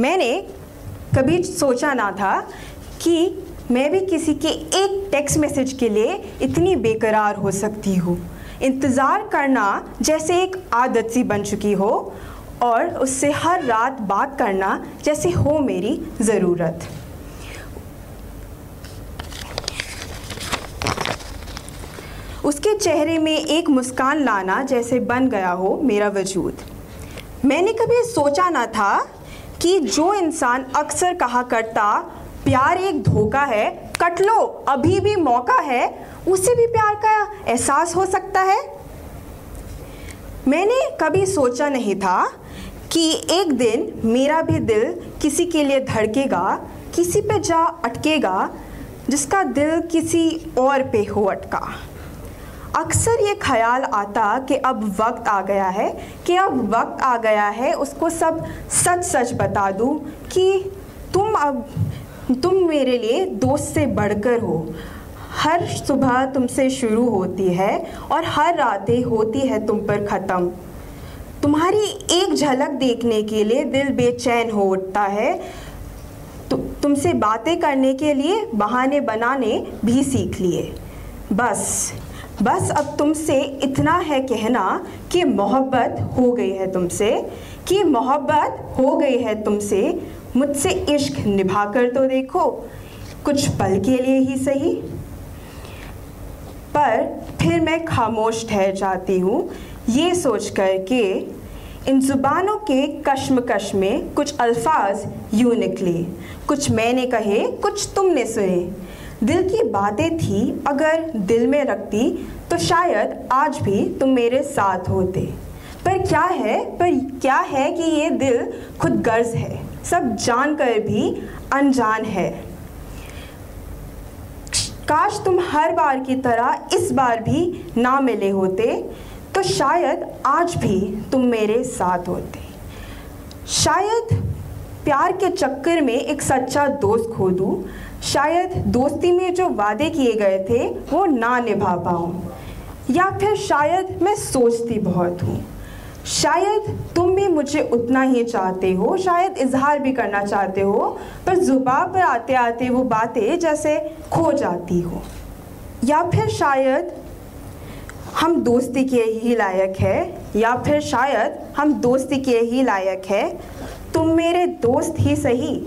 मैंने कभी सोचा ना था कि मैं भी किसी के एक टेक्स्ट मैसेज के लिए इतनी बेकरार हो सकती हूँ। इंतज़ार करना जैसे एक आदत सी बन चुकी हो और उससे हर रात बात करना जैसे हो मेरी ज़रूरत। उसके चेहरे में एक मुस्कान लाना जैसे बन गया हो मेरा वजूद। मैंने कभी सोचा ना था कि जो इंसान अक्सर कहा करता, प्यार एक धोखा है, कट लो, अभी भी मौका है, उसे भी प्यार का एहसास हो सकता है? मैंने कभी सोचा नहीं था कि एक दिन मेरा भी दिल किसी के लिए धड़केगा, किसी पे जा अटकेगा, जिसका दिल किसी और पे हो अटका। अक्सर ये ख्याल आता कि अब वक्त आ गया है कि अब वक्त आ गया है उसको सब सच सच बता दूँ कि तुम अब तुम मेरे लिए दोस्त से बढ़कर हो। हर सुबह तुमसे शुरू होती है और हर रातें होती है तुम पर ख़त्म। तुम्हारी एक झलक देखने के लिए दिल बेचैन हो उठता है। तु, तुमसे बातें करने के लिए बहाने बनाने भी सीख लिए। बस बस अब तुमसे इतना है कहना कि मोहब्बत हो गई है तुमसे, कि मोहब्बत हो गई है तुमसे। मुझसे इश्क निभा कर तो देखो, कुछ पल के लिए ही सही। पर फिर मैं खामोश ठहर जाती हूँ, ये सोच कर के इन ज़ुबानों के कश्मकश में कुछ अल्फाज यूँ निकले। कुछ मैंने कहे, कुछ तुमने सुने। दिल की बातें थी अगर दिल में रखती तो शायद आज भी तुम मेरे साथ होते। पर क्या है, पर क्या है कि ये दिल खुद गर्ज है? सब जानकर भी अनजान है। काश तुम हर बार की तरह इस बार भी ना मिले होते तो शायद आज भी तुम मेरे साथ होते। शायद प्यार के चक्कर में एक सच्चा दोस्त खो दूँ शायद दोस्ती में जो वादे किए गए थे, वो ना निभा पाऊँ। या फिर शायद मैं सोचती बहुत हूँ। शायद तुम भी मुझे उतना ही चाहते हो, शायद इजहार भी करना चाहते हो, पर जुबा पर आते आते वो बातें जैसे खो जाती हो। या फिर शायद हम दोस्ती के ही लायक है, या फिर शायद हम दोस्ती के ही लायक है। तुम मेरे दोस्त ही सही